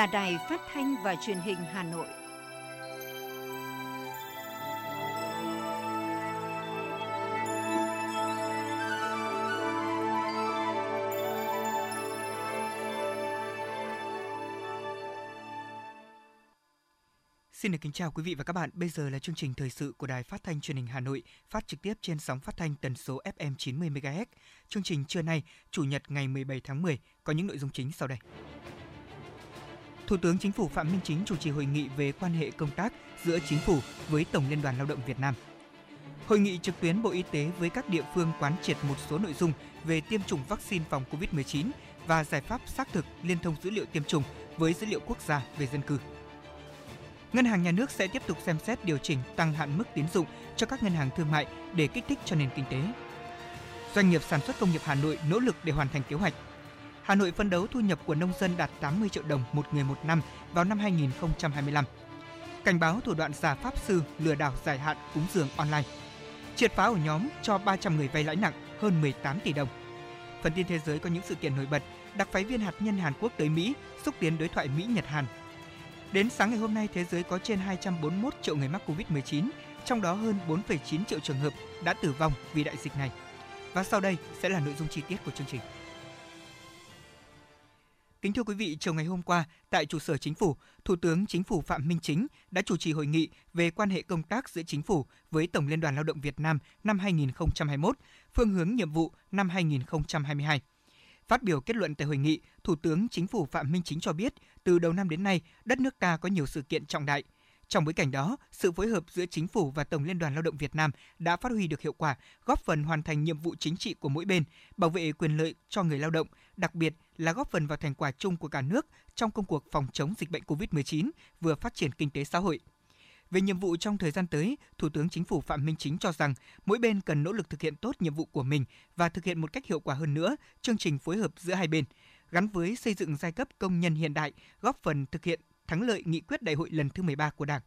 là Đài Phát thanh và Truyền hình Hà Nội. Xin được kính chào quý vị và các bạn. Bây giờ là chương trình thời sự của Đài Phát thanh Truyền hình Hà Nội, phát trực tiếp trên sóng phát thanh tần số FM 90 MHz. Chương trình trưa nay, Chủ nhật ngày 17 tháng 10 có những nội dung chính sau đây. Thủ tướng Chính phủ Phạm Minh Chính chủ trì hội nghị về quan hệ công tác giữa Chính phủ với Tổng Liên đoàn Lao động Việt Nam. Hội nghị trực tuyến Bộ Y tế với các địa phương quán triệt một số nội dung về tiêm chủng vaccine phòng COVID-19 và giải pháp xác thực liên thông dữ liệu tiêm chủng với dữ liệu quốc gia về dân cư. Ngân hàng Nhà nước sẽ tiếp tục xem xét điều chỉnh tăng hạn mức tín dụng cho các ngân hàng thương mại để kích thích cho nền kinh tế. Doanh nghiệp sản xuất công nghiệp Hà Nội nỗ lực để hoàn thành kế hoạch. Hà Nội phấn đấu thu nhập của nông dân đạt 80 triệu đồng một người một năm vào năm 2025. Cảnh báo thủ đoạn giả pháp sư lừa đảo dài hạn cúng dường online. Triệt phá ổ nhóm cho 300 người vay lãi nặng hơn 18 tỷ đồng. Phần tin thế giới có những sự kiện nổi bật, đặc phái viên hạt nhân Hàn Quốc tới Mỹ xúc tiến đối thoại Mỹ Nhật Hàn Đến sáng ngày hôm nay, thế giới có trên 241 triệu người mắc Covid-19, trong đó hơn 4,9 triệu trường hợp đã tử vong vì đại dịch này. Và sau đây sẽ là nội dung chi tiết của chương trình. Kính thưa quý vị, chiều ngày hôm qua, tại trụ sở chính phủ, Thủ tướng Chính phủ Phạm Minh Chính đã chủ trì hội nghị về quan hệ công tác giữa chính phủ với Tổng Liên đoàn Lao động Việt Nam năm 2021, phương hướng nhiệm vụ năm 2022. Phát biểu kết luận tại hội nghị, Thủ tướng Chính phủ Phạm Minh Chính cho biết, từ đầu năm đến nay, đất nước ta có nhiều sự kiện trọng đại. Trong bối cảnh đó, sự phối hợp giữa chính phủ và Tổng Liên đoàn Lao động Việt Nam đã phát huy được hiệu quả, góp phần hoàn thành nhiệm vụ chính trị của mỗi bên, bảo vệ quyền lợi cho người lao động, đặc biệt là góp phần vào thành quả chung của cả nước trong công cuộc phòng chống dịch bệnh COVID-19, vừa phát triển kinh tế xã hội. Về nhiệm vụ trong thời gian tới, Thủ tướng Chính phủ Phạm Minh Chính cho rằng mỗi bên cần nỗ lực thực hiện tốt nhiệm vụ của mình và thực hiện một cách hiệu quả hơn nữa chương trình phối hợp giữa hai bên, gắn với xây dựng giai cấp công nhân hiện đại, góp phần thực hiện thắng lợi nghị quyết đại hội lần thứ 13 của Đảng.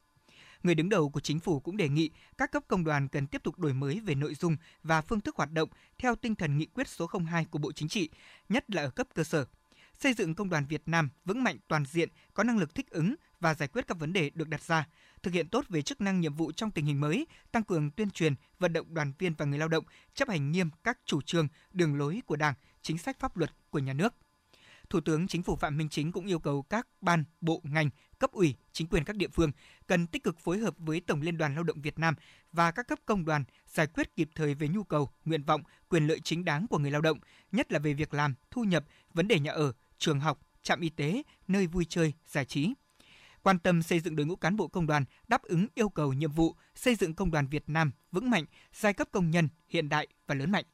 Người đứng đầu của chính phủ cũng đề nghị các cấp công đoàn cần tiếp tục đổi mới về nội dung và phương thức hoạt động theo tinh thần nghị quyết số 02 của Bộ Chính trị, nhất là ở cấp cơ sở. Xây dựng công đoàn Việt Nam vững mạnh toàn diện, có năng lực thích ứng và giải quyết các vấn đề được đặt ra, thực hiện tốt về chức năng nhiệm vụ trong tình hình mới, tăng cường tuyên truyền, vận động đoàn viên và người lao động chấp hành nghiêm các chủ trương, đường lối của Đảng, chính sách pháp luật của nhà nước. Thủ tướng Chính phủ Phạm Minh Chính cũng yêu cầu các ban, bộ, ngành, cấp ủy, chính quyền các địa phương cần tích cực phối hợp với Tổng Liên đoàn Lao động Việt Nam và các cấp công đoàn giải quyết kịp thời về nhu cầu, nguyện vọng, quyền lợi chính đáng của người lao động, nhất là về việc làm, thu nhập, vấn đề nhà ở, trường học, trạm y tế, nơi vui chơi, giải trí quan tâm xây dựng đội ngũ cán bộ công đoàn đáp ứng yêu cầu nhiệm vụ xây dựng công đoàn Việt Nam vững mạnh, giai cấp công nhân hiện đại và lớn mạnh.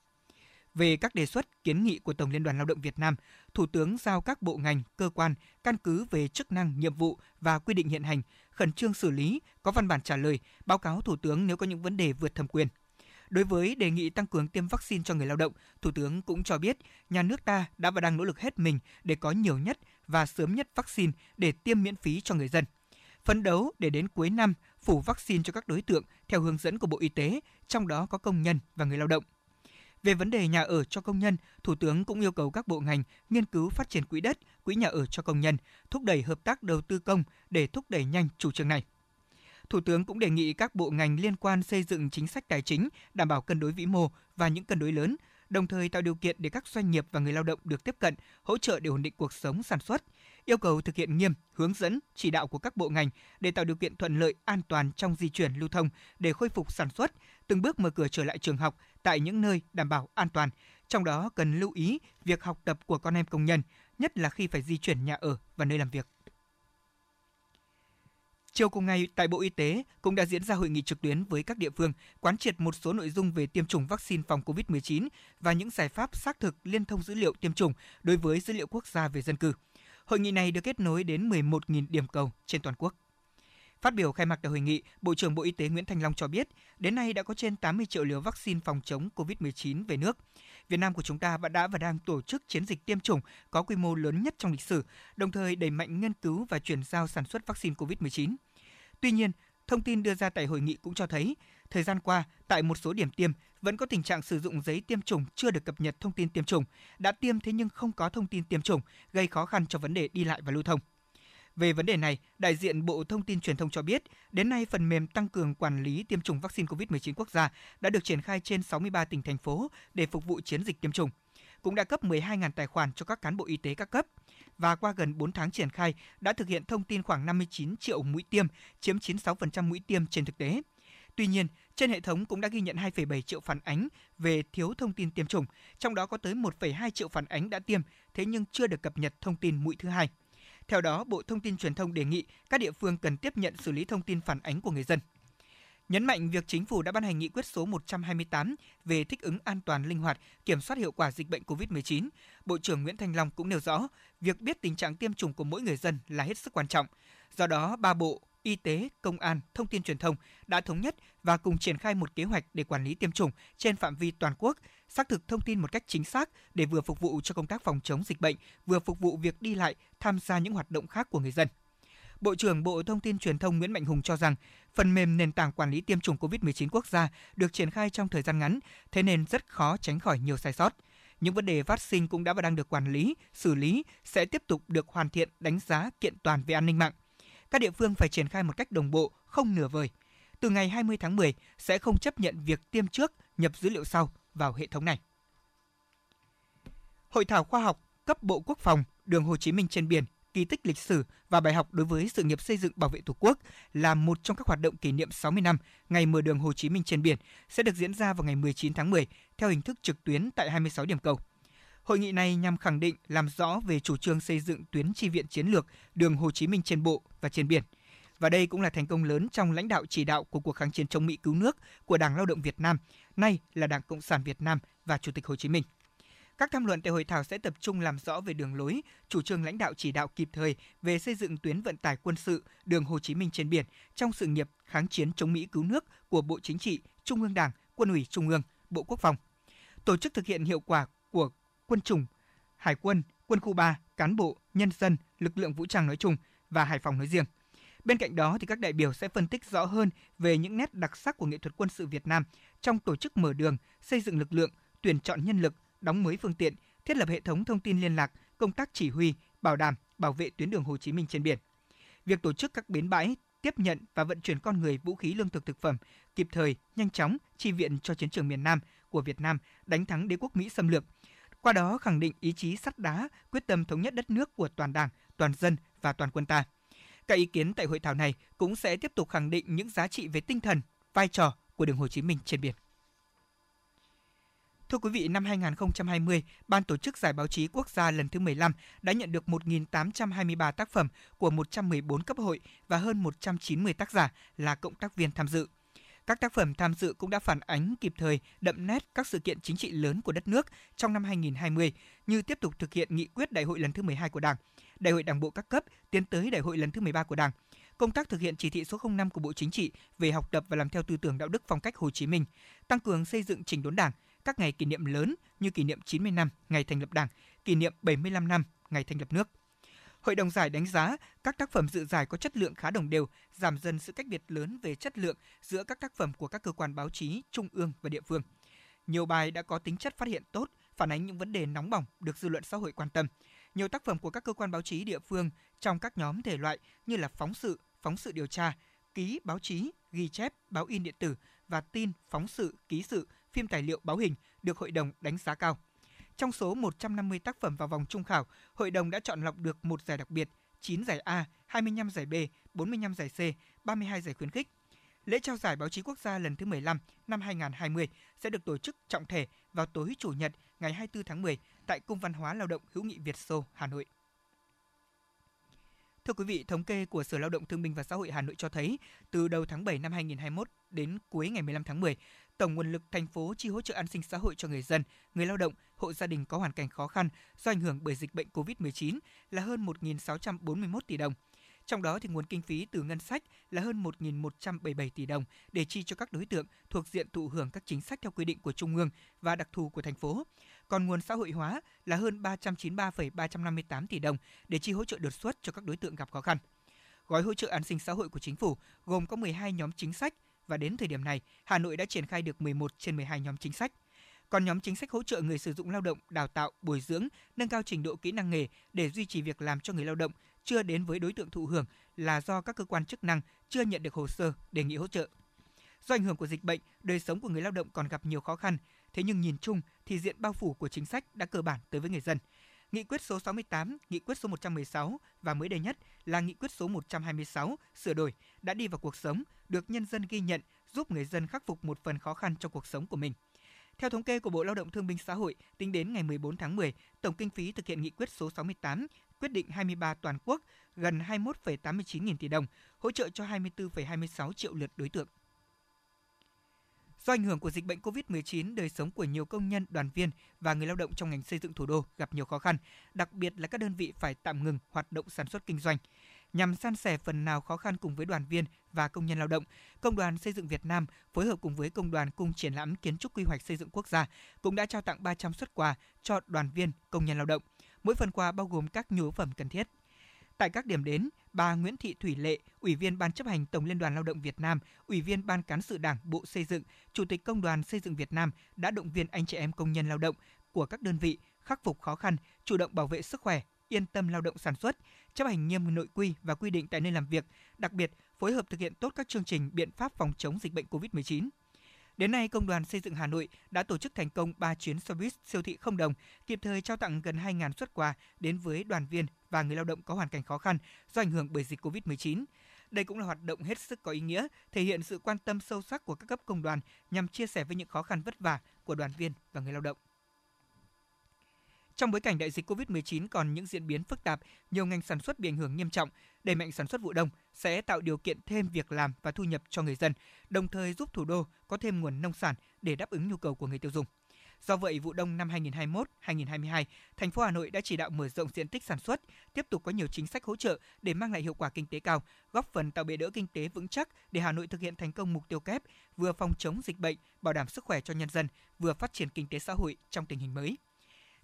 Về các đề xuất, kiến nghị của Tổng Liên đoàn Lao động Việt Nam, Thủ tướng giao các bộ ngành, cơ quan căn cứ về chức năng, nhiệm vụ và quy định hiện hành, khẩn trương xử lý, có văn bản trả lời, báo cáo Thủ tướng nếu có những vấn đề vượt thẩm quyền. Đối với đề nghị tăng cường tiêm vaccine cho người lao động, Thủ tướng cũng cho biết nhà nước ta đã và đang nỗ lực hết mình để có nhiều nhất và sớm nhất vaccine để tiêm miễn phí cho người dân. Phấn đấu để đến cuối năm phủ vaccine cho các đối tượng theo hướng dẫn của Bộ Y tế, trong đó có công nhân và người lao động. Về vấn đề nhà ở cho công nhân, Thủ tướng cũng yêu cầu các bộ ngành nghiên cứu phát triển quỹ đất, quỹ nhà ở cho công nhân, thúc đẩy hợp tác đầu tư công để thúc đẩy nhanh chủ trương này. Thủ tướng cũng đề nghị các bộ ngành liên quan xây dựng chính sách tài chính đảm bảo cân đối vĩ mô và những cân đối lớn, đồng thời tạo điều kiện để các doanh nghiệp và người lao động được tiếp cận, hỗ trợ để ổn định cuộc sống sản xuất, yêu cầu thực hiện nghiêm hướng dẫn chỉ đạo của các bộ ngành để tạo điều kiện thuận lợi an toàn trong di chuyển lưu thông để khôi phục sản xuất, từng bước mở cửa trở lại trường học tại những nơi đảm bảo an toàn. Trong đó cần lưu ý việc học tập của con em công nhân, nhất là khi phải di chuyển nhà ở và nơi làm việc. Chiều cùng ngày, tại Bộ Y tế cũng đã diễn ra hội nghị trực tuyến với các địa phương, quán triệt một số nội dung về tiêm chủng vaccine phòng COVID-19 và những giải pháp xác thực liên thông dữ liệu tiêm chủng đối với dữ liệu quốc gia về dân cư. Hội nghị này được kết nối đến 11.000 điểm cầu trên toàn quốc. Phát biểu khai mạc tại hội nghị, Bộ trưởng Bộ Y tế Nguyễn Thành Long cho biết, đến nay đã có trên 80 triệu liều vaccine phòng chống COVID-19 về nước. Việt Nam của chúng ta đã và đang tổ chức chiến dịch tiêm chủng có quy mô lớn nhất trong lịch sử, đồng thời đẩy mạnh nghiên cứu và chuyển giao sản xuất vaccine COVID-19. Tuy nhiên, thông tin đưa ra tại hội nghị cũng cho thấy, thời gian qua, tại một số điểm tiêm vẫn có tình trạng sử dụng giấy tiêm chủng chưa được cập nhật thông tin tiêm chủng, đã tiêm thế nhưng không có thông tin tiêm chủng, gây khó khăn cho vấn đề đi lại và lưu thông. Về vấn đề này, đại diện Bộ Thông tin Truyền thông cho biết, đến nay phần mềm tăng cường quản lý tiêm chủng vaccine COVID-19 quốc gia đã được triển khai trên 63 tỉnh thành phố để phục vụ chiến dịch tiêm chủng. Cũng đã cấp 12.000 tài khoản cho các cán bộ y tế các cấp và qua gần 4 tháng triển khai đã thực hiện thông tin khoảng 59 triệu mũi tiêm, chiếm 96% mũi tiêm trên thực tế. Tuy nhiên, trên hệ thống cũng đã ghi nhận 2,7 triệu phản ánh về thiếu thông tin tiêm chủng, trong đó có tới 1,2 triệu phản ánh đã tiêm, thế nhưng chưa được cập nhật thông tin mũi thứ hai. Theo đó, Bộ Thông tin Truyền thông đề nghị các địa phương cần tiếp nhận xử lý thông tin phản ánh của người dân. Nhấn mạnh việc chính phủ đã ban hành nghị quyết số 128 về thích ứng an toàn linh hoạt, kiểm soát hiệu quả dịch bệnh COVID-19, Bộ trưởng Nguyễn Thành Long cũng nêu rõ, việc biết tình trạng tiêm chủng của mỗi người dân là hết sức quan trọng. Do đó, ba bộ Y tế, Công an, Thông tin Truyền thông đã thống nhất và cùng triển khai một kế hoạch để quản lý tiêm chủng trên phạm vi toàn quốc, xác thực thông tin một cách chính xác để vừa phục vụ cho công tác phòng chống dịch bệnh, vừa phục vụ việc đi lại, tham gia những hoạt động khác của người dân. Bộ trưởng Bộ Thông tin Truyền thông Nguyễn Mạnh Hùng cho rằng, phần mềm nền tảng quản lý tiêm chủng COVID-19 quốc gia được triển khai trong thời gian ngắn, thế nên rất khó tránh khỏi nhiều sai sót. Những vấn đề phát sinh cũng đã và đang được quản lý, xử lý, sẽ tiếp tục được hoàn thiện, đánh giá kiện toàn về an ninh mạng. Các địa phương phải triển khai một cách đồng bộ, không nửa vời. Từ ngày 20 tháng 10 sẽ không chấp nhận việc tiêm trước, nhập dữ liệu sau vào hệ thống này. Hội thảo khoa học cấp Bộ Quốc phòng Đường Hồ Chí Minh trên biển kỳ tích lịch sử và bài học đối với sự nghiệp xây dựng bảo vệ Tổ quốc là một trong các hoạt động kỷ niệm 60 năm ngày mở đường Hồ Chí Minh trên biển sẽ được diễn ra vào ngày 19 tháng 10 theo hình thức trực tuyến tại 26 điểm cầu. Hội nghị này nhằm khẳng định làm rõ về chủ trương xây dựng tuyến chi viện chiến lược đường Hồ Chí Minh trên bộ và trên biển. Và đây cũng là thành công lớn trong lãnh đạo chỉ đạo của cuộc kháng chiến chống Mỹ cứu nước của Đảng Lao động Việt Nam, nay là Đảng Cộng sản Việt Nam và Chủ tịch Hồ Chí Minh. Các tham luận tại hội thảo sẽ tập trung làm rõ về đường lối, chủ trương lãnh đạo chỉ đạo kịp thời về xây dựng tuyến vận tải quân sự đường Hồ Chí Minh trên biển trong sự nghiệp kháng chiến chống Mỹ cứu nước của Bộ Chính trị, Trung ương Đảng, Quân ủy Trung ương, Bộ Quốc phòng. Tổ chức thực hiện hiệu quả của quân chủng, hải quân, quân khu 3, cán bộ, nhân dân, lực lượng vũ trang nói chung và Hải Phòng nói riêng. Bên cạnh đó thì các đại biểu sẽ phân tích rõ hơn về những nét đặc sắc của nghệ thuật quân sự Việt Nam trong tổ chức mở đường, xây dựng lực lượng, tuyển chọn nhân lực, đóng mới phương tiện, thiết lập hệ thống thông tin liên lạc, công tác chỉ huy, bảo đảm bảo vệ tuyến đường Hồ Chí Minh trên biển. Việc tổ chức các bến bãi tiếp nhận và vận chuyển con người, vũ khí, lương thực thực phẩm kịp thời, nhanh chóng chi viện cho chiến trường miền Nam của Việt Nam đánh thắng đế quốc Mỹ xâm lược. Qua đó khẳng định ý chí sắt đá, quyết tâm thống nhất đất nước của toàn Đảng, toàn dân và toàn quân ta. Các ý kiến tại hội thảo này cũng sẽ tiếp tục khẳng định những giá trị về tinh thần, vai trò của đường Hồ Chí Minh trên biển. Thưa quý vị, năm 2020, Ban tổ chức Giải báo chí quốc gia lần thứ 15 đã nhận được 1.823 tác phẩm của 114 cấp hội và hơn 190 tác giả là cộng tác viên tham dự. Các tác phẩm tham dự cũng đã phản ánh kịp thời, đậm nét các sự kiện chính trị lớn của đất nước trong năm 2020 như tiếp tục thực hiện nghị quyết đại hội lần thứ 12 của Đảng, đại hội Đảng bộ các cấp tiến tới đại hội lần thứ 13 của Đảng, công tác thực hiện chỉ thị số 05 của Bộ Chính trị về học tập và làm theo tư tưởng đạo đức phong cách Hồ Chí Minh, tăng cường xây dựng chỉnh đốn Đảng, các ngày kỷ niệm lớn như kỷ niệm 90 năm ngày thành lập Đảng, kỷ niệm 75 năm ngày thành lập nước. Hội đồng giải đánh giá các tác phẩm dự giải có chất lượng khá đồng đều, giảm dần sự cách biệt lớn về chất lượng giữa các tác phẩm của các cơ quan báo chí trung ương và địa phương. Nhiều bài đã có tính chất phát hiện tốt, phản ánh những vấn đề nóng bỏng được dư luận xã hội quan tâm. Nhiều tác phẩm của các cơ quan báo chí địa phương trong các nhóm thể loại như là phóng sự, phóng sự điều tra, ký báo chí, ghi chép, báo in điện tử và tin, phóng sự, ký sự, phim tài liệu báo hình được hội đồng đánh giá cao. Trong số 150 tác phẩm vào vòng trung khảo, hội đồng đã chọn lọc được một giải đặc biệt, 9 giải A, 25 giải B, 45 giải C, 32 giải khuyến khích. Lễ trao giải báo chí quốc gia lần thứ 15 năm 2020 sẽ được tổ chức trọng thể vào tối Chủ nhật ngày 24 tháng 10 tại Cung văn hóa lao động hữu nghị Việt Xô, Hà Nội. Thưa quý vị, thống kê của Sở Lao động Thương binh và Xã hội Hà Nội cho thấy, từ đầu tháng 7 năm 2021 đến cuối ngày 15 tháng 10, tổng nguồn lực thành phố chi hỗ trợ an sinh xã hội cho người dân, người lao động, hộ gia đình có hoàn cảnh khó khăn do ảnh hưởng bởi dịch bệnh COVID-19 là hơn 1.641 tỷ đồng. Trong đó thì nguồn kinh phí từ ngân sách là hơn 1.177 tỷ đồng để chi cho các đối tượng thuộc diện thụ hưởng các chính sách theo quy định của Trung ương và đặc thù của thành phố. Còn nguồn xã hội hóa là hơn 393,358 tỷ đồng để chi hỗ trợ đột xuất cho các đối tượng gặp khó khăn. Gói hỗ trợ an sinh xã hội của chính phủ gồm có 12 nhóm chính sách và đến thời điểm này, Hà Nội đã triển khai được 11 trên 12 nhóm chính sách. Còn nhóm chính sách hỗ trợ người sử dụng lao động, đào tạo, bồi dưỡng, nâng cao trình độ kỹ năng nghề để duy trì việc làm cho người lao động chưa đến với đối tượng thụ hưởng là do các cơ quan chức năng chưa nhận được hồ sơ đề nghị hỗ trợ. Do ảnh hưởng của dịch bệnh, đời sống của người lao động còn gặp nhiều khó khăn, thế nhưng nhìn chung thì diện bao phủ của chính sách đã cơ bản tới với người dân. Nghị quyết số 68, Nghị quyết số 116 và mới đây nhất là Nghị quyết số 126 sửa đổi đã đi vào cuộc sống, được nhân dân ghi nhận, giúp người dân khắc phục một phần khó khăn trong cuộc sống của mình. Theo thống kê của Bộ Lao động Thương binh Xã hội, tính đến ngày 14 tháng 10, tổng kinh phí thực hiện nghị quyết số 68, quyết định 23 toàn quốc gần 21,89 nghìn tỷ đồng, hỗ trợ cho 24,26 triệu lượt đối tượng. Do ảnh hưởng của dịch bệnh COVID-19, đời sống của nhiều công nhân, đoàn viên và người lao động trong ngành xây dựng thủ đô gặp nhiều khó khăn, đặc biệt là các đơn vị phải tạm ngừng hoạt động sản xuất kinh doanh. Nhằm san sẻ phần nào khó khăn cùng với đoàn viên và công nhân lao động, Công đoàn Xây dựng Việt Nam phối hợp cùng với Công đoàn Cung triển lãm Kiến trúc Quy hoạch Xây dựng Quốc gia cũng đã trao tặng 300 xuất quà cho đoàn viên, công nhân lao động. Mỗi phần quà bao gồm các nhu yếu phẩm cần thiết. Tại các điểm đến, bà Nguyễn Thị Thủy Lệ, Ủy viên Ban chấp hành Tổng Liên đoàn Lao động Việt Nam, Ủy viên Ban cán sự Đảng Bộ Xây dựng, Chủ tịch Công đoàn Xây dựng Việt Nam đã động viên anh chị em công nhân lao động của các đơn vị khắc phục khó khăn, chủ động bảo vệ sức khỏe, yên tâm lao động sản xuất, chấp hành nghiêm nội quy và quy định tại nơi làm việc, đặc biệt phối hợp thực hiện tốt các chương trình biện pháp phòng chống dịch bệnh COVID-19. Đến nay, Công đoàn Xây dựng Hà Nội đã tổ chức thành công 3 chuyến xe buýt siêu thị không đồng, kịp thời trao tặng gần 2.000 xuất quà đến với đoàn viên và người lao động có hoàn cảnh khó khăn do ảnh hưởng bởi dịch COVID-19. Đây cũng là hoạt động hết sức có ý nghĩa, thể hiện sự quan tâm sâu sắc của các cấp công đoàn nhằm chia sẻ với những khó khăn vất vả của đoàn viên và người lao động. Trong bối cảnh đại dịch COVID-19 còn những diễn biến phức tạp, nhiều ngành sản xuất bị ảnh hưởng nghiêm trọng, đẩy mạnh sản xuất vụ đông sẽ tạo điều kiện thêm việc làm và thu nhập cho người dân, đồng thời giúp thủ đô có thêm nguồn nông sản để đáp ứng nhu cầu của người tiêu dùng. Do vậy, vụ đông năm 2021-2022, thành phố Hà Nội đã chỉ đạo mở rộng diện tích sản xuất, tiếp tục có nhiều chính sách hỗ trợ để mang lại hiệu quả kinh tế cao, góp phần tạo bệ đỡ kinh tế vững chắc để Hà Nội thực hiện thành công mục tiêu kép vừa phòng chống dịch bệnh, bảo đảm sức khỏe cho nhân dân, vừa phát triển kinh tế xã hội trong tình hình mới.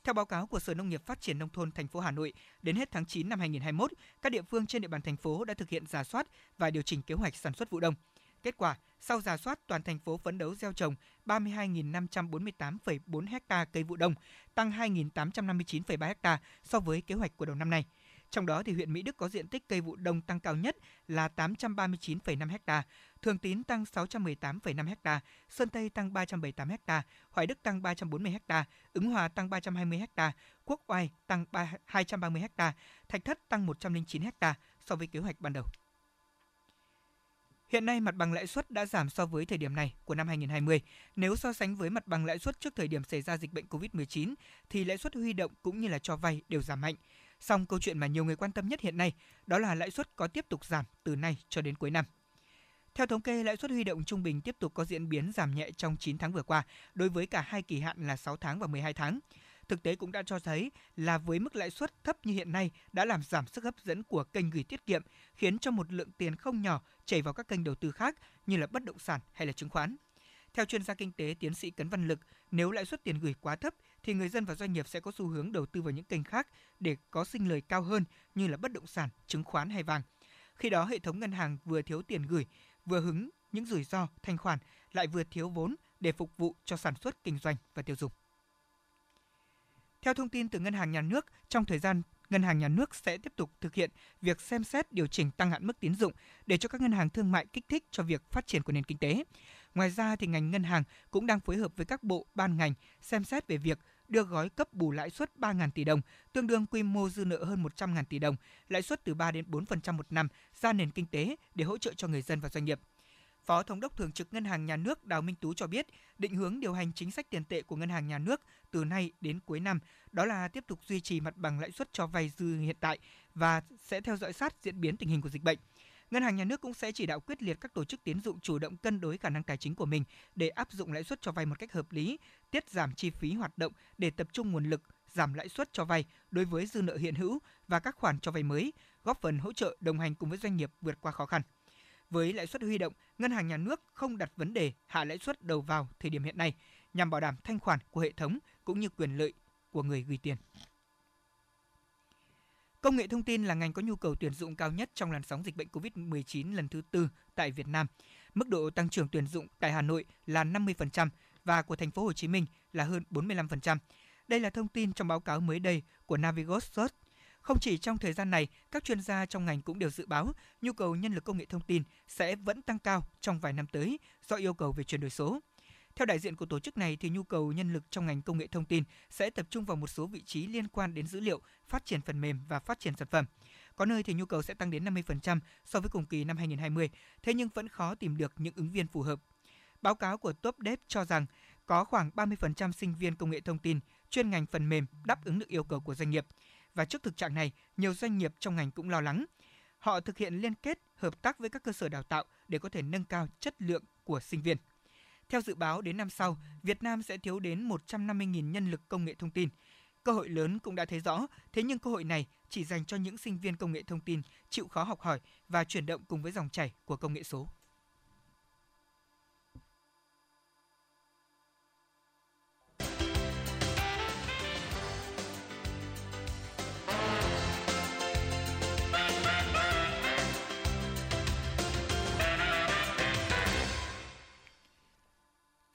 Theo báo cáo của Sở Nông nghiệp Phát triển nông thôn thành phố Hà Nội, đến hết tháng 9 năm 2021, các địa phương trên địa bàn thành phố đã thực hiện giả soát và điều chỉnh kế hoạch sản xuất vụ đông. Kết quả, sau giả soát toàn thành phố phấn đấu gieo trồng 32.548,4 ha cây vụ đông, tăng 2.859,3 ha so với kế hoạch của đầu năm nay. Trong đó thì huyện Mỹ Đức có diện tích cây vụ đông tăng cao nhất là 839,5 ha, Thường Tín tăng 618,5 ha, Sơn Tây tăng 378 ha, Hoài Đức tăng 340 ha, Ứng Hòa tăng 320 ha, Quốc Oai tăng 230 ha, Thạch Thất tăng 109 ha so với kế hoạch ban đầu. Hiện nay mặt bằng lãi suất đã giảm so với thời điểm này của năm 2020. Nếu so sánh với mặt bằng lãi suất trước thời điểm xảy ra dịch bệnh COVID-19 thì lãi suất huy động cũng như là cho vay đều giảm mạnh. Song câu chuyện mà nhiều người quan tâm nhất hiện nay đó là lãi suất có tiếp tục giảm từ nay cho đến cuối năm. Theo thống kê, lãi suất huy động trung bình tiếp tục có diễn biến giảm nhẹ trong 9 tháng vừa qua đối với cả hai kỳ hạn là 6 tháng và 12 tháng. Thực tế cũng đã cho thấy là với mức lãi suất thấp như hiện nay đã làm giảm sức hấp dẫn của kênh gửi tiết kiệm, khiến cho một lượng tiền không nhỏ chảy vào các kênh đầu tư khác như là bất động sản hay là chứng khoán. Theo chuyên gia kinh tế tiến sĩ Cấn Văn Lực, nếu lãi suất tiền gửi quá thấp thì người dân và doanh nghiệp sẽ có xu hướng đầu tư vào những kênh khác để có sinh lời cao hơn như là bất động sản, chứng khoán hay vàng. Khi đó hệ thống ngân hàng vừa thiếu tiền gửi, vừa hứng những rủi ro thanh khoản, lại vừa thiếu vốn để phục vụ cho sản xuất kinh doanh và tiêu dùng. Theo thông tin từ Ngân hàng Nhà nước, trong thời gian Ngân hàng Nhà nước sẽ tiếp tục thực hiện việc xem xét điều chỉnh tăng hạn mức tín dụng để cho các ngân hàng thương mại kích thích cho việc phát triển của nền kinh tế. Ngoài ra thì ngành ngân hàng cũng đang phối hợp với các bộ ban ngành xem xét về việc đưa gói cấp bù lãi suất 3.000 tỷ đồng, tương đương quy mô dư nợ hơn 100.000 tỷ đồng, lãi suất từ 3 đến 4% một năm ra nền kinh tế để hỗ trợ cho người dân và doanh nghiệp. Phó Thống đốc Thường trực Ngân hàng Nhà nước Đào Minh Tú cho biết, định hướng điều hành chính sách tiền tệ của Ngân hàng Nhà nước từ nay đến cuối năm đó là tiếp tục duy trì mặt bằng lãi suất cho vay dư hiện tại và sẽ theo dõi sát diễn biến tình hình của dịch bệnh. Ngân hàng Nhà nước cũng sẽ chỉ đạo quyết liệt các tổ chức tiến dụng chủ động cân đối khả năng tài chính của mình để áp dụng lãi suất cho vay một cách hợp lý, tiết giảm chi phí hoạt động để tập trung nguồn lực giảm lãi suất cho vay đối với dư nợ hiện hữu và các khoản cho vay mới, góp phần hỗ trợ đồng hành cùng với doanh nghiệp vượt qua khó khăn. Với lãi suất huy động, ngân hàng nhà nước không đặt vấn đề hạ lãi suất đầu vào thời điểm hiện nay nhằm bảo đảm thanh khoản của hệ thống cũng như quyền lợi của người gửi tiền. Công nghệ thông tin là ngành có nhu cầu tuyển dụng cao nhất trong làn sóng dịch bệnh COVID-19 lần thứ tư tại Việt Nam. Mức độ tăng trưởng tuyển dụng tại Hà Nội là 50% và của thành phố Hồ Chí Minh là hơn 45%. Đây là thông tin trong báo cáo mới đây của Navigos Search Không chỉ trong thời gian này, các chuyên gia trong ngành cũng đều dự báo nhu cầu nhân lực công nghệ thông tin sẽ vẫn tăng cao trong vài năm tới do yêu cầu về chuyển đổi số. Theo đại diện của tổ chức này thì nhu cầu nhân lực trong ngành công nghệ thông tin sẽ tập trung vào một số vị trí liên quan đến dữ liệu, phát triển phần mềm và phát triển sản phẩm. Có nơi thì nhu cầu sẽ tăng đến 50% so với cùng kỳ năm 2020, thế nhưng vẫn khó tìm được những ứng viên phù hợp. Báo cáo của TopDev cho rằng có khoảng 30% sinh viên công nghệ thông tin chuyên ngành phần mềm đáp ứng được yêu cầu của doanh nghiệp. Và trước thực trạng này, nhiều doanh nghiệp trong ngành cũng lo lắng. Họ thực hiện liên kết, hợp tác với các cơ sở đào tạo để có thể nâng cao chất lượng của sinh viên. Theo dự báo đến năm sau, Việt Nam sẽ thiếu đến 150.000 nhân lực công nghệ thông tin. Cơ hội lớn cũng đã thấy rõ, thế nhưng cơ hội này chỉ dành cho những sinh viên công nghệ thông tin chịu khó học hỏi và chuyển động cùng với dòng chảy của công nghệ số.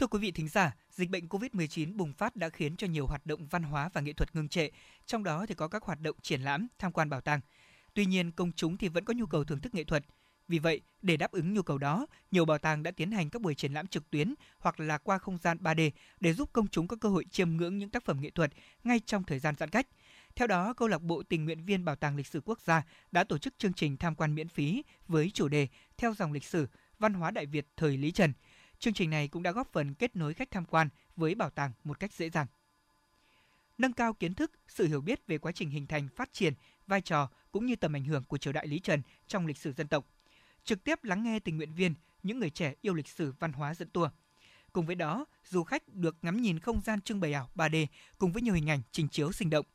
Thưa quý vị thính giả, dịch bệnh COVID-19 bùng phát đã khiến cho nhiều hoạt động văn hóa và nghệ thuật ngưng trệ, trong đó thì có các hoạt động triển lãm, tham quan bảo tàng. Tuy nhiên, công chúng thì vẫn có nhu cầu thưởng thức nghệ thuật. Vì vậy, để đáp ứng nhu cầu đó, nhiều bảo tàng đã tiến hành các buổi triển lãm trực tuyến hoặc là qua không gian 3D để giúp công chúng có cơ hội chiêm ngưỡng những tác phẩm nghệ thuật ngay trong thời gian giãn cách. Theo đó, câu lạc bộ tình nguyện viên Bảo tàng lịch sử quốc gia đã tổ chức chương trình tham quan miễn phí với chủ đề Theo dòng lịch sử, văn hóa Đại Việt thời Lý Trần – Chương trình này cũng đã góp phần kết nối khách tham quan với bảo tàng một cách dễ dàng. Nâng cao kiến thức, sự hiểu biết về quá trình hình thành, phát triển, vai trò cũng như tầm ảnh hưởng của triều đại Lý Trần trong lịch sử dân tộc. Trực tiếp lắng nghe tình nguyện viên, những người trẻ yêu lịch sử văn hóa dẫn tour. Cùng với đó, du khách được ngắm nhìn không gian trưng bày ảo 3D cùng với nhiều hình ảnh trình chiếu sinh động.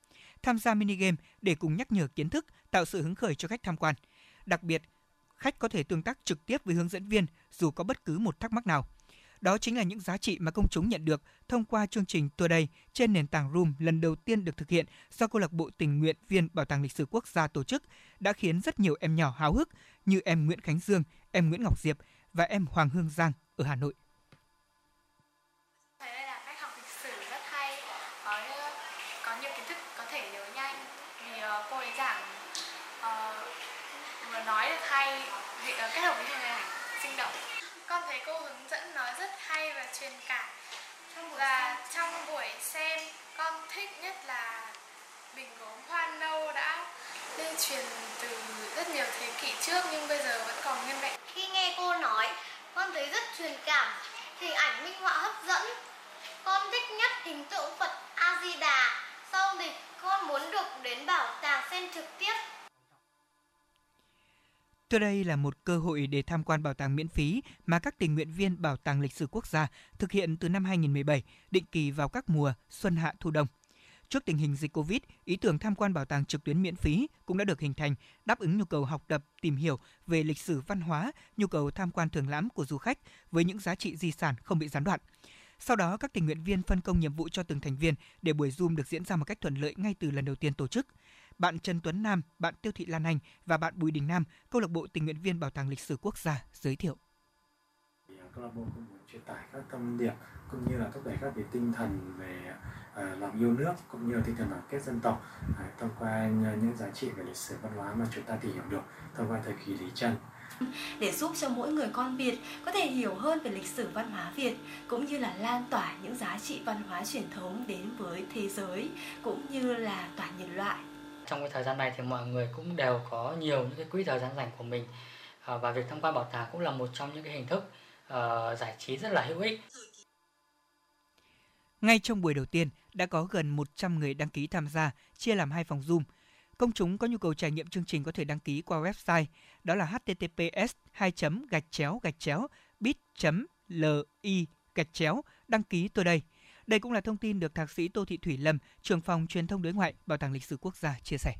Tham gia mini game để cùng nhắc nhở kiến thức, tạo sự hứng khởi cho khách tham quan. Đặc biệt, khách có thể tương tác trực tiếp với hướng dẫn viên dù có bất cứ một thắc mắc nào. Đó chính là những giá trị mà công chúng nhận được thông qua chương trình Tour trên nền tảng Room lần đầu tiên được thực hiện do câu lạc bộ tình nguyện viên Bảo tàng Lịch sử Quốc gia tổ chức đã khiến rất nhiều em nhỏ háo hức như em Nguyễn Khánh Dương, em Nguyễn Ngọc Diệp và em Hoàng Hương Giang ở Hà Nội. nói được hay. Ờ, kết hợp với hình ảnh sinh động. Con thấy cô hướng rất hay và truyền cảm. Và trong buổi xem con thích nhất là bình gốm hoa nâu đã lưu truyền từ rất nhiều thế kỷ trước nhưng bây giờ vẫn còn nguyên vẹn. Khi nghe cô nói con thấy rất truyền cảm hình ảnh minh họa hấp dẫn. Con thích nhất hình tượng phật a di đà sau thì con muốn được đến bảo tàng xem trực tiếp từ đây là một cơ hội để tham quan bảo tàng miễn phí mà các tình nguyện viên Bảo tàng Lịch sử Quốc gia thực hiện từ năm 2017, định kỳ vào các mùa xuân hạ thu đông. Trước tình hình dịch Covid, ý tưởng tham quan bảo tàng trực tuyến miễn phí cũng đã được hình thành, đáp ứng nhu cầu học tập, tìm hiểu về lịch sử văn hóa, nhu cầu tham quan thưởng lãm của du khách với những giá trị di sản không bị gián đoạn. Sau đó, các tình nguyện viên phân công nhiệm vụ cho từng thành viên để buổi Zoom được diễn ra một cách thuận lợi ngay từ lần đầu tiên tổ chức – bạn Trần Tuấn Nam, bạn Tiêu Thị Lan Anh và bạn Bùi Đình Nam, câu lạc bộ tình nguyện viên Bảo tàng Lịch sử Quốc gia giới thiệu. Câu lạc bộ cũng muốn truyền tải các thông điệp cũng như là thúc đẩy các về tinh thần về uh, lòng yêu nước cũng như là tinh thần đoàn kết dân tộc uh, thông qua những giá trị về lịch sử văn hóa mà chúng ta tìm hiểu được thông qua thời kỳ Lý Trần để giúp cho mỗi người con Việt có thể hiểu hơn về lịch sử văn hóa Việt cũng như là lan tỏa những giá trị văn hóa truyền thống đến với thế giới cũng như là toàn nhân loại trong cái thời gian này thì mọi người cũng đều có nhiều những cái quỹ thời gian rảnh của mình à, và việc tham quan bảo tàng cũng là một trong những cái hình thức uh, giải trí rất là hữu ích. Ngay trong buổi đầu tiên đã có gần 100 người đăng ký tham gia, chia làm hai phòng Zoom. Công chúng có nhu cầu trải nghiệm chương trình có thể đăng ký qua website đó là https 2 gạch chéo gạch chéo bit li gạch chéo đăng ký tôi đây đây cũng là thông tin được Thạc sĩ Tô Thị Thủy Lâm, trưởng phòng truyền thông đối ngoại Bảo tàng Lịch sử Quốc gia chia sẻ.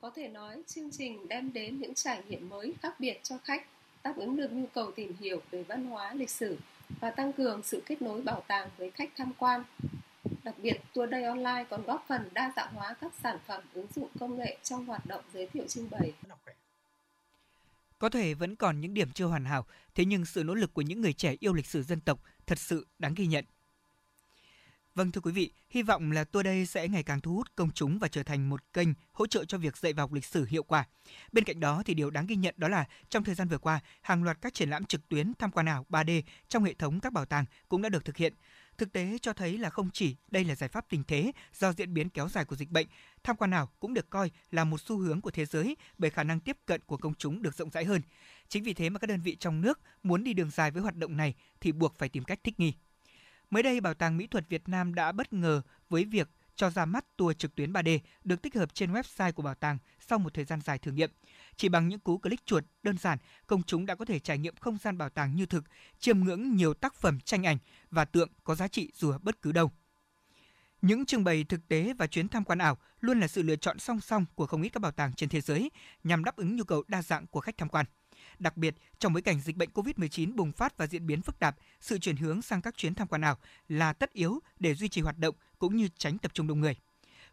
Có thể nói chương trình đem đến những trải nghiệm mới khác biệt cho khách, đáp ứng được nhu cầu tìm hiểu về văn hóa, lịch sử và tăng cường sự kết nối bảo tàng với khách tham quan. Đặc biệt, Tour Day Online còn góp phần đa dạng hóa các sản phẩm ứng dụng công nghệ trong hoạt động giới thiệu trưng bày. Có thể vẫn còn những điểm chưa hoàn hảo, thế nhưng sự nỗ lực của những người trẻ yêu lịch sử dân tộc thật sự đáng ghi nhận. Vâng thưa quý vị, hy vọng là tour đây sẽ ngày càng thu hút công chúng và trở thành một kênh hỗ trợ cho việc dạy và học lịch sử hiệu quả. Bên cạnh đó thì điều đáng ghi nhận đó là trong thời gian vừa qua, hàng loạt các triển lãm trực tuyến tham quan ảo 3D trong hệ thống các bảo tàng cũng đã được thực hiện. Thực tế cho thấy là không chỉ đây là giải pháp tình thế do diễn biến kéo dài của dịch bệnh, tham quan ảo cũng được coi là một xu hướng của thế giới bởi khả năng tiếp cận của công chúng được rộng rãi hơn. Chính vì thế mà các đơn vị trong nước muốn đi đường dài với hoạt động này thì buộc phải tìm cách thích nghi. Mới đây, Bảo tàng Mỹ thuật Việt Nam đã bất ngờ với việc cho ra mắt tour trực tuyến 3D được tích hợp trên website của bảo tàng sau một thời gian dài thử nghiệm. Chỉ bằng những cú click chuột đơn giản, công chúng đã có thể trải nghiệm không gian bảo tàng như thực, chiêm ngưỡng nhiều tác phẩm tranh ảnh và tượng có giá trị dù ở bất cứ đâu. Những trưng bày thực tế và chuyến tham quan ảo luôn là sự lựa chọn song song của không ít các bảo tàng trên thế giới nhằm đáp ứng nhu cầu đa dạng của khách tham quan. Đặc biệt, trong bối cảnh dịch bệnh COVID-19 bùng phát và diễn biến phức tạp, sự chuyển hướng sang các chuyến tham quan ảo là tất yếu để duy trì hoạt động cũng như tránh tập trung đông người.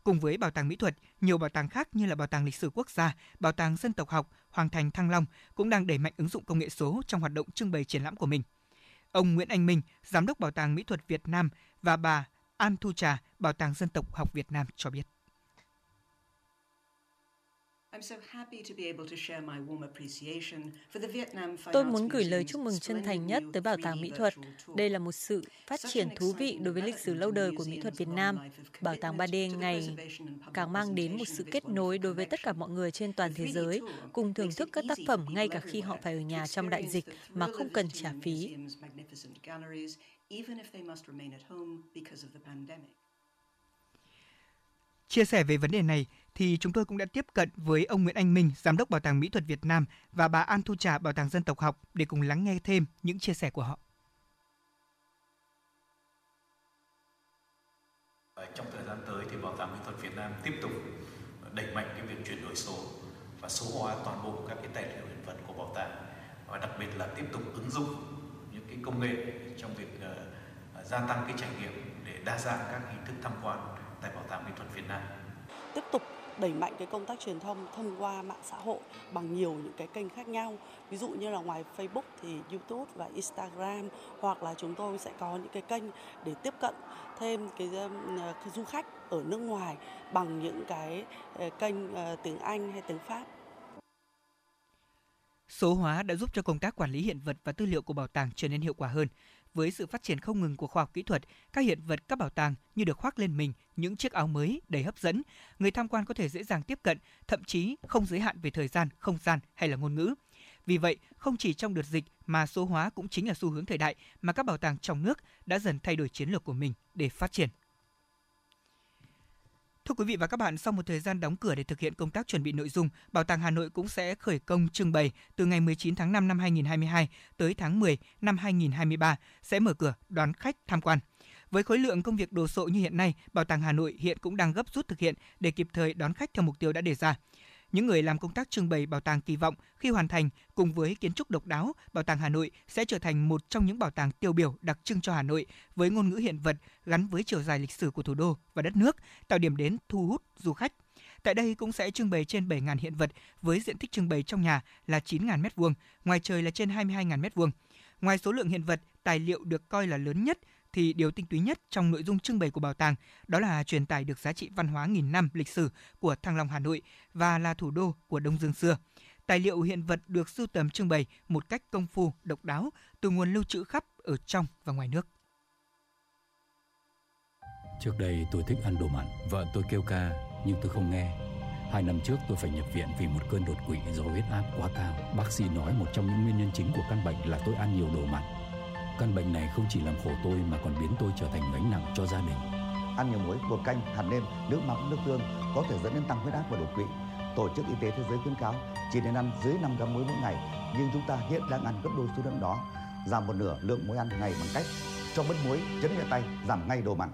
Cùng với Bảo tàng Mỹ thuật, nhiều bảo tàng khác như là Bảo tàng Lịch sử Quốc gia, Bảo tàng Dân tộc học, Hoàng thành Thăng Long cũng đang đẩy mạnh ứng dụng công nghệ số trong hoạt động trưng bày triển lãm của mình. Ông Nguyễn Anh Minh, Giám đốc Bảo tàng Mỹ thuật Việt Nam và bà An Thu Trà, Bảo tàng Dân tộc học Việt Nam cho biết. Tôi muốn gửi lời chúc mừng chân thành nhất tới Bảo tàng Mỹ thuật. Đây là một sự phát triển thú vị đối với lịch sử lâu đời của mỹ thuật Việt Nam. Bảo tàng 3D ngày càng mang đến một sự kết nối đối với tất cả mọi người trên toàn thế giới, cùng thưởng thức các tác phẩm ngay cả khi họ phải ở nhà trong đại dịch mà không cần trả phí. Chia sẻ về vấn đề này, thì chúng tôi cũng đã tiếp cận với ông Nguyễn Anh Minh, Giám đốc Bảo tàng Mỹ thuật Việt Nam và bà An Thu Trà, Bảo tàng Dân tộc học để cùng lắng nghe thêm những chia sẻ của họ. Trong thời gian tới thì Bảo tàng Mỹ thuật Việt Nam tiếp tục đẩy mạnh cái việc chuyển đổi số và số hóa toàn bộ các cái tài liệu hiện vật của bảo tàng và đặc biệt là tiếp tục ứng dụng những cái công nghệ trong việc uh, gia tăng cái trải nghiệm để đa dạng các hình thức tham quan tại Bảo tàng Mỹ thuật Việt Nam. Tiếp tục đẩy mạnh cái công tác truyền thông thông qua mạng xã hội bằng nhiều những cái kênh khác nhau ví dụ như là ngoài Facebook thì YouTube và Instagram hoặc là chúng tôi sẽ có những cái kênh để tiếp cận thêm cái, cái du khách ở nước ngoài bằng những cái ờ, kênh uh, tiếng Anh hay tiếng Pháp Số hóa đã giúp cho công tác quản lý hiện vật và tư liệu của bảo tàng trở nên hiệu quả hơn. Với sự phát triển không ngừng của khoa học kỹ thuật, các hiện vật các bảo tàng như được khoác lên mình những chiếc áo mới đầy hấp dẫn, người tham quan có thể dễ dàng tiếp cận, thậm chí không giới hạn về thời gian, không gian hay là ngôn ngữ. Vì vậy, không chỉ trong đợt dịch mà số hóa cũng chính là xu hướng thời đại mà các bảo tàng trong nước đã dần thay đổi chiến lược của mình để phát triển. Thưa quý vị và các bạn, sau một thời gian đóng cửa để thực hiện công tác chuẩn bị nội dung, Bảo tàng Hà Nội cũng sẽ khởi công trưng bày từ ngày 19 tháng 5 năm 2022 tới tháng 10 năm 2023 sẽ mở cửa đón khách tham quan. Với khối lượng công việc đồ sộ như hiện nay, Bảo tàng Hà Nội hiện cũng đang gấp rút thực hiện để kịp thời đón khách theo mục tiêu đã đề ra. Những người làm công tác trưng bày bảo tàng kỳ vọng khi hoàn thành cùng với kiến trúc độc đáo, Bảo tàng Hà Nội sẽ trở thành một trong những bảo tàng tiêu biểu đặc trưng cho Hà Nội với ngôn ngữ hiện vật gắn với chiều dài lịch sử của thủ đô và đất nước, tạo điểm đến thu hút du khách. Tại đây cũng sẽ trưng bày trên 7.000 hiện vật với diện tích trưng bày trong nhà là 9.000 m2, ngoài trời là trên 22.000 m2. Ngoài số lượng hiện vật, tài liệu được coi là lớn nhất thì điều tinh túy nhất trong nội dung trưng bày của bảo tàng đó là truyền tải được giá trị văn hóa nghìn năm lịch sử của Thăng Long Hà Nội và là thủ đô của Đông Dương xưa. Tài liệu hiện vật được sưu tầm trưng bày một cách công phu, độc đáo từ nguồn lưu trữ khắp ở trong và ngoài nước. Trước đây tôi thích ăn đồ mặn, vợ tôi kêu ca nhưng tôi không nghe. Hai năm trước tôi phải nhập viện vì một cơn đột quỵ do huyết áp quá cao. Bác sĩ nói một trong những nguyên nhân chính của căn bệnh là tôi ăn nhiều đồ mặn. Căn bệnh này không chỉ làm khổ tôi mà còn biến tôi trở thành gánh nặng cho gia đình. Ăn nhiều muối, bột canh, hạt nêm, nước mắm, nước tương có thể dẫn đến tăng huyết áp và đột quỵ. Tổ chức Y tế Thế giới khuyến cáo chỉ nên ăn dưới 5 gram muối mỗi ngày, nhưng chúng ta hiện đang ăn gấp đôi số lượng đó. Giảm một nửa lượng muối ăn ngày bằng cách cho bớt muối, chấn nhẹ tay, giảm ngay đồ mặn.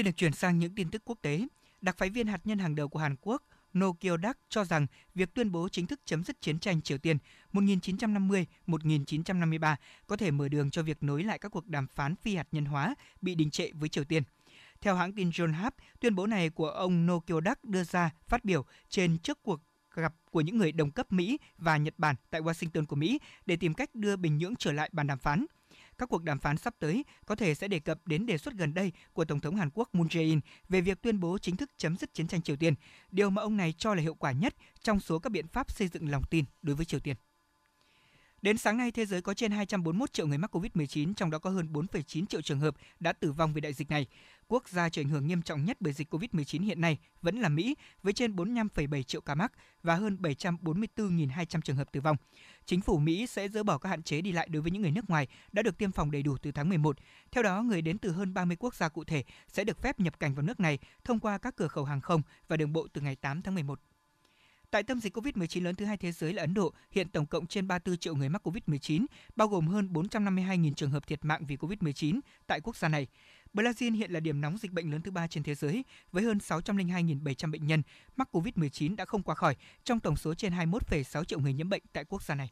Xin được chuyển sang những tin tức quốc tế. Đặc phái viên hạt nhân hàng đầu của Hàn Quốc No Kyo-dak cho rằng việc tuyên bố chính thức chấm dứt chiến tranh Triều Tiên 1950-1953 có thể mở đường cho việc nối lại các cuộc đàm phán phi hạt nhân hóa bị đình trệ với Triều Tiên. Theo hãng tin Yonhap, tuyên bố này của ông No Kyo-dak đưa ra phát biểu trên trước cuộc gặp của những người đồng cấp Mỹ và Nhật Bản tại Washington của Mỹ để tìm cách đưa Bình Nhưỡng trở lại bàn đàm phán. Các cuộc đàm phán sắp tới có thể sẽ đề cập đến đề xuất gần đây của Tổng thống Hàn Quốc Moon Jae-in về việc tuyên bố chính thức chấm dứt chiến tranh Triều Tiên, điều mà ông này cho là hiệu quả nhất trong số các biện pháp xây dựng lòng tin đối với Triều Tiên. Đến sáng nay, thế giới có trên 241 triệu người mắc COVID-19, trong đó có hơn 4,9 triệu trường hợp đã tử vong vì đại dịch này. Quốc gia chịu ảnh hưởng nghiêm trọng nhất bởi dịch COVID-19 hiện nay vẫn là Mỹ, với trên 45,7 triệu ca mắc và hơn 744.200 trường hợp tử vong. Chính phủ Mỹ sẽ dỡ bỏ các hạn chế đi lại đối với những người nước ngoài đã được tiêm phòng đầy đủ từ tháng 11. Theo đó, người đến từ hơn 30 quốc gia cụ thể sẽ được phép nhập cảnh vào nước này thông qua các cửa khẩu hàng không và đường bộ từ ngày 8 tháng 11. Tại tâm dịch COVID-19 lớn thứ hai thế giới là Ấn Độ, hiện tổng cộng trên 34 triệu người mắc COVID-19, bao gồm hơn 452.000 trường hợp thiệt mạng vì COVID-19 tại quốc gia này. Brazil hiện là điểm nóng dịch bệnh lớn thứ ba trên thế giới, với hơn 602.700 bệnh nhân mắc COVID-19 đã không qua khỏi trong tổng số trên 21,6 triệu người nhiễm bệnh tại quốc gia này.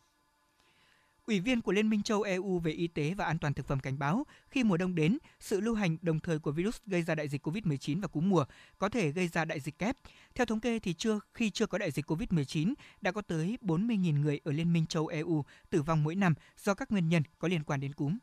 Ủy viên của Liên minh châu EU về y tế và an toàn thực phẩm cảnh báo khi mùa đông đến, sự lưu hành đồng thời của virus gây ra đại dịch COVID-19 và cúm mùa có thể gây ra đại dịch kép. Theo thống kê thì chưa khi chưa có đại dịch COVID-19 đã có tới 40.000 người ở Liên minh châu EU tử vong mỗi năm do các nguyên nhân có liên quan đến cúm.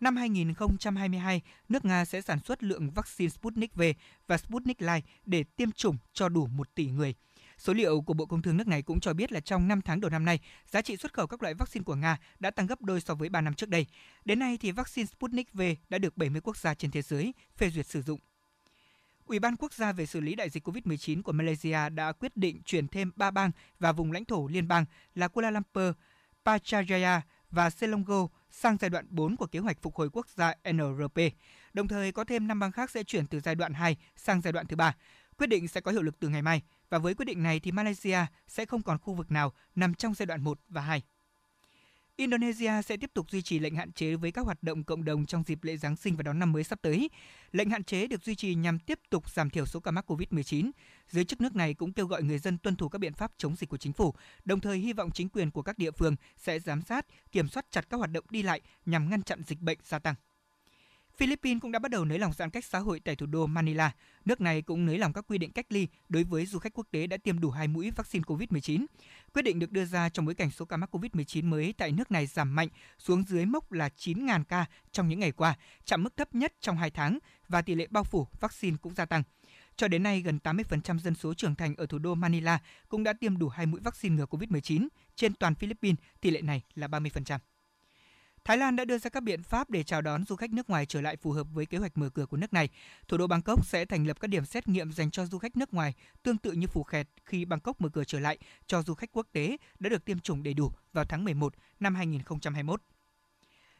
Năm 2022, nước Nga sẽ sản xuất lượng vaccine Sputnik V và Sputnik Light để tiêm chủng cho đủ 1 tỷ người. Số liệu của Bộ Công Thương nước này cũng cho biết là trong 5 tháng đầu năm nay, giá trị xuất khẩu các loại vaccine của Nga đã tăng gấp đôi so với 3 năm trước đây. Đến nay thì vaccine Sputnik V đã được 70 quốc gia trên thế giới phê duyệt sử dụng. Ủy ban quốc gia về xử lý đại dịch COVID-19 của Malaysia đã quyết định chuyển thêm 3 bang và vùng lãnh thổ liên bang là Kuala Lumpur, Putrajaya và Selangor sang giai đoạn 4 của kế hoạch phục hồi quốc gia NRP. Đồng thời có thêm 5 bang khác sẽ chuyển từ giai đoạn 2 sang giai đoạn thứ 3. Quyết định sẽ có hiệu lực từ ngày mai và với quyết định này thì Malaysia sẽ không còn khu vực nào nằm trong giai đoạn 1 và 2. Indonesia sẽ tiếp tục duy trì lệnh hạn chế với các hoạt động cộng đồng trong dịp lễ Giáng sinh và đón năm mới sắp tới. Lệnh hạn chế được duy trì nhằm tiếp tục giảm thiểu số ca mắc COVID-19. Giới chức nước này cũng kêu gọi người dân tuân thủ các biện pháp chống dịch của chính phủ, đồng thời hy vọng chính quyền của các địa phương sẽ giám sát, kiểm soát chặt các hoạt động đi lại nhằm ngăn chặn dịch bệnh gia tăng. Philippines cũng đã bắt đầu nới lỏng giãn cách xã hội tại thủ đô Manila. Nước này cũng nới lỏng các quy định cách ly đối với du khách quốc tế đã tiêm đủ hai mũi vaccine COVID-19. Quyết định được đưa ra trong bối cảnh số ca mắc COVID-19 mới tại nước này giảm mạnh xuống dưới mốc là 9.000 ca trong những ngày qua, chạm mức thấp nhất trong 2 tháng và tỷ lệ bao phủ vaccine cũng gia tăng. Cho đến nay, gần 80% dân số trưởng thành ở thủ đô Manila cũng đã tiêm đủ hai mũi vaccine ngừa COVID-19. Trên toàn Philippines, tỷ lệ này là 30%. Thái Lan đã đưa ra các biện pháp để chào đón du khách nước ngoài trở lại phù hợp với kế hoạch mở cửa của nước này. Thủ đô Bangkok sẽ thành lập các điểm xét nghiệm dành cho du khách nước ngoài, tương tự như Phù Khẹt khi Bangkok mở cửa trở lại cho du khách quốc tế đã được tiêm chủng đầy đủ vào tháng 11 năm 2021.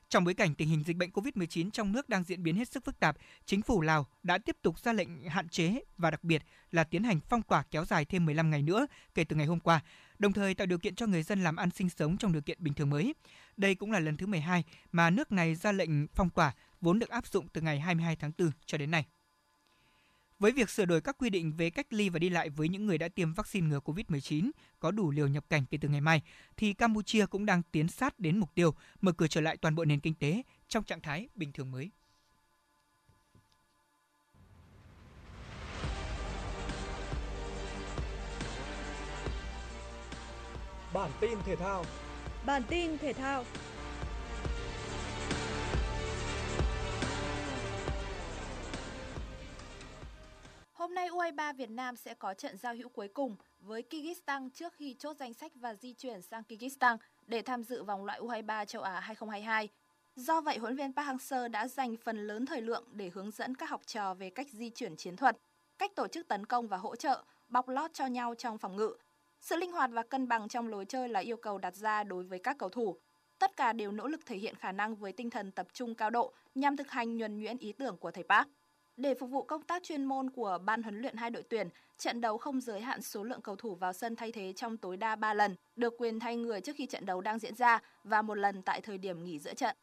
Trong bối cảnh tình hình dịch bệnh COVID-19 trong nước đang diễn biến hết sức phức tạp, chính phủ Lào đã tiếp tục ra lệnh hạn chế và đặc biệt là tiến hành phong tỏa kéo dài thêm 15 ngày nữa kể từ ngày hôm qua, đồng thời tạo điều kiện cho người dân làm ăn sinh sống trong điều kiện bình thường mới. Đây cũng là lần thứ 12 mà nước này ra lệnh phong tỏa vốn được áp dụng từ ngày 22 tháng 4 cho đến nay. Với việc sửa đổi các quy định về cách ly và đi lại với những người đã tiêm vaccine ngừa COVID-19 có đủ liều nhập cảnh kể từ ngày mai, thì Campuchia cũng đang tiến sát đến mục tiêu mở cửa trở lại toàn bộ nền kinh tế trong trạng thái bình thường mới. Bản tin thể thao Bản tin thể thao Hôm nay U23 Việt Nam sẽ có trận giao hữu cuối cùng với Kyrgyzstan trước khi chốt danh sách và di chuyển sang Kyrgyzstan để tham dự vòng loại U23 châu Á 2022. Do vậy, huấn luyện viên Park Hang-seo đã dành phần lớn thời lượng để hướng dẫn các học trò về cách di chuyển chiến thuật, cách tổ chức tấn công và hỗ trợ, bọc lót cho nhau trong phòng ngự. Sự linh hoạt và cân bằng trong lối chơi là yêu cầu đặt ra đối với các cầu thủ. Tất cả đều nỗ lực thể hiện khả năng với tinh thần tập trung cao độ nhằm thực hành nhuần nhuyễn ý tưởng của thầy Park. Để phục vụ công tác chuyên môn của ban huấn luyện hai đội tuyển, trận đấu không giới hạn số lượng cầu thủ vào sân thay thế trong tối đa 3 lần, được quyền thay người trước khi trận đấu đang diễn ra và một lần tại thời điểm nghỉ giữa trận.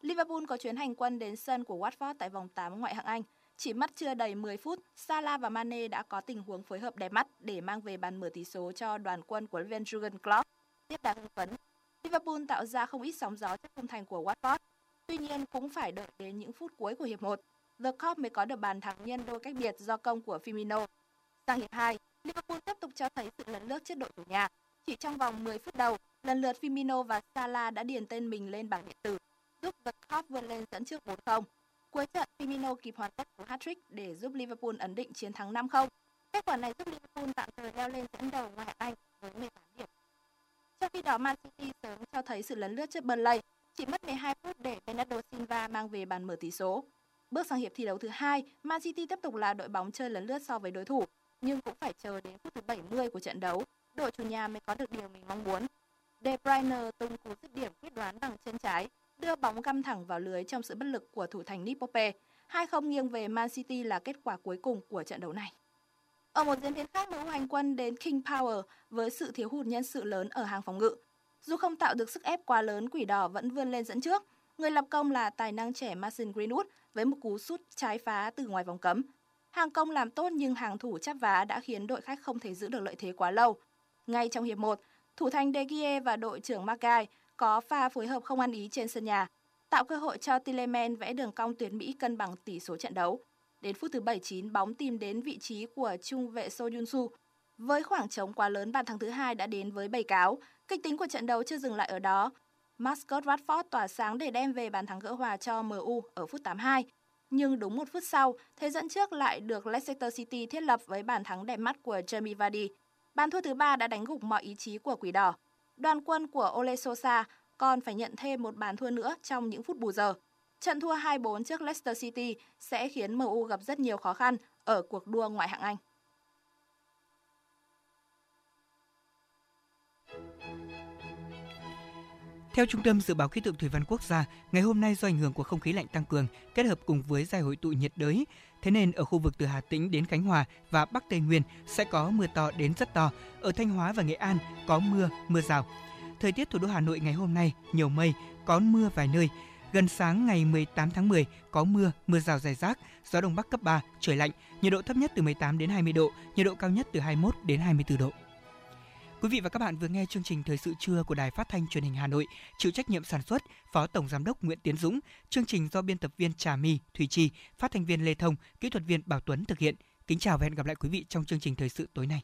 Liverpool có chuyến hành quân đến sân của Watford tại vòng 8 ngoại hạng Anh. Chỉ mất chưa đầy 10 phút, Salah và Mane đã có tình huống phối hợp đẹp mắt để mang về bàn mở tỷ số cho đoàn quân của Van Jurgen Klopp. Tiếp đáng hưng phấn, Liverpool tạo ra không ít sóng gió trước khung thành của Watford. Tuy nhiên cũng phải đợi đến những phút cuối của hiệp 1, The Cop mới có được bàn thắng nhân đôi cách biệt do công của Firmino. Sang hiệp 2, Liverpool tiếp tục cho thấy sự lấn lướt trước đội chủ nhà. Chỉ trong vòng 10 phút đầu, lần lượt Firmino và Salah đã điền tên mình lên bảng điện tử, giúp The Cop vươn lên dẫn trước 4-0. Cuối trận, Firmino kịp hoàn tất cú hat-trick để giúp Liverpool ấn định chiến thắng 5-0. Kết quả này giúp Liverpool tạm thời leo lên dẫn đầu ngoại hạng Anh với 18 điểm. Trong khi đó, Man City sớm cho thấy sự lấn lướt trước Burnley, chỉ mất 12 phút để Bernardo Silva mang về bàn mở tỷ số. Bước sang hiệp thi đấu thứ hai, Man City tiếp tục là đội bóng chơi lấn lướt so với đối thủ, nhưng cũng phải chờ đến phút thứ 70 của trận đấu, đội chủ nhà mới có được điều mình mong muốn. De Bruyne tung cú dứt điểm quyết đoán bằng chân trái, đưa bóng găm thẳng vào lưới trong sự bất lực của thủ thành Nipope. 2-0 nghiêng về Man City là kết quả cuối cùng của trận đấu này. Ở một diễn biến khác, MU hành quân đến King Power với sự thiếu hụt nhân sự lớn ở hàng phòng ngự. Dù không tạo được sức ép quá lớn, Quỷ Đỏ vẫn vươn lên dẫn trước. Người lập công là tài năng trẻ Mason Greenwood với một cú sút trái phá từ ngoài vòng cấm. Hàng công làm tốt nhưng hàng thủ chắp vá đã khiến đội khách không thể giữ được lợi thế quá lâu. Ngay trong hiệp 1, thủ thành De Gea và đội trưởng Magai có pha phối hợp không ăn ý trên sân nhà, tạo cơ hội cho Tilleman vẽ đường cong tuyến mỹ cân bằng tỷ số trận đấu. Đến phút thứ 79, bóng tìm đến vị trí của trung vệ So Yun Su. Với khoảng trống quá lớn, bàn thắng thứ hai đã đến với bầy cáo. Kịch tính của trận đấu chưa dừng lại ở đó. Mascot Watford tỏa sáng để đem về bàn thắng gỡ hòa cho MU ở phút 82. Nhưng đúng một phút sau, thế dẫn trước lại được Leicester City thiết lập với bàn thắng đẹp mắt của Jamie Vardy. Bàn thua thứ ba đã đánh gục mọi ý chí của Quỷ Đỏ. Đoàn quân của Ole Sosa còn phải nhận thêm một bàn thua nữa trong những phút bù giờ. Trận thua 2-4 trước Leicester City sẽ khiến MU gặp rất nhiều khó khăn ở cuộc đua ngoại hạng Anh. Theo Trung tâm Dự báo Khí tượng Thủy văn Quốc gia, ngày hôm nay do ảnh hưởng của không khí lạnh tăng cường kết hợp cùng với giải hội tụ nhiệt đới, thế nên ở khu vực từ Hà Tĩnh đến Khánh Hòa và Bắc Tây Nguyên sẽ có mưa to đến rất to. Ở Thanh Hóa và Nghệ An có mưa, mưa rào. Thời tiết thủ đô Hà Nội ngày hôm nay nhiều mây, có mưa vài nơi. Gần sáng ngày 18 tháng 10 có mưa, mưa rào rải rác, gió đông bắc cấp 3, trời lạnh, nhiệt độ thấp nhất từ 18 đến 20 độ, nhiệt độ cao nhất từ 21 đến 24 độ. Quý vị và các bạn vừa nghe chương trình Thời sự trưa của Đài Phát thanh Truyền hình Hà Nội, chịu trách nhiệm sản xuất Phó Tổng giám đốc Nguyễn Tiến Dũng, chương trình do biên tập viên Trà My, Thủy Chi, phát thanh viên Lê Thông, kỹ thuật viên Bảo Tuấn thực hiện. Kính chào và hẹn gặp lại quý vị trong chương trình Thời sự tối nay.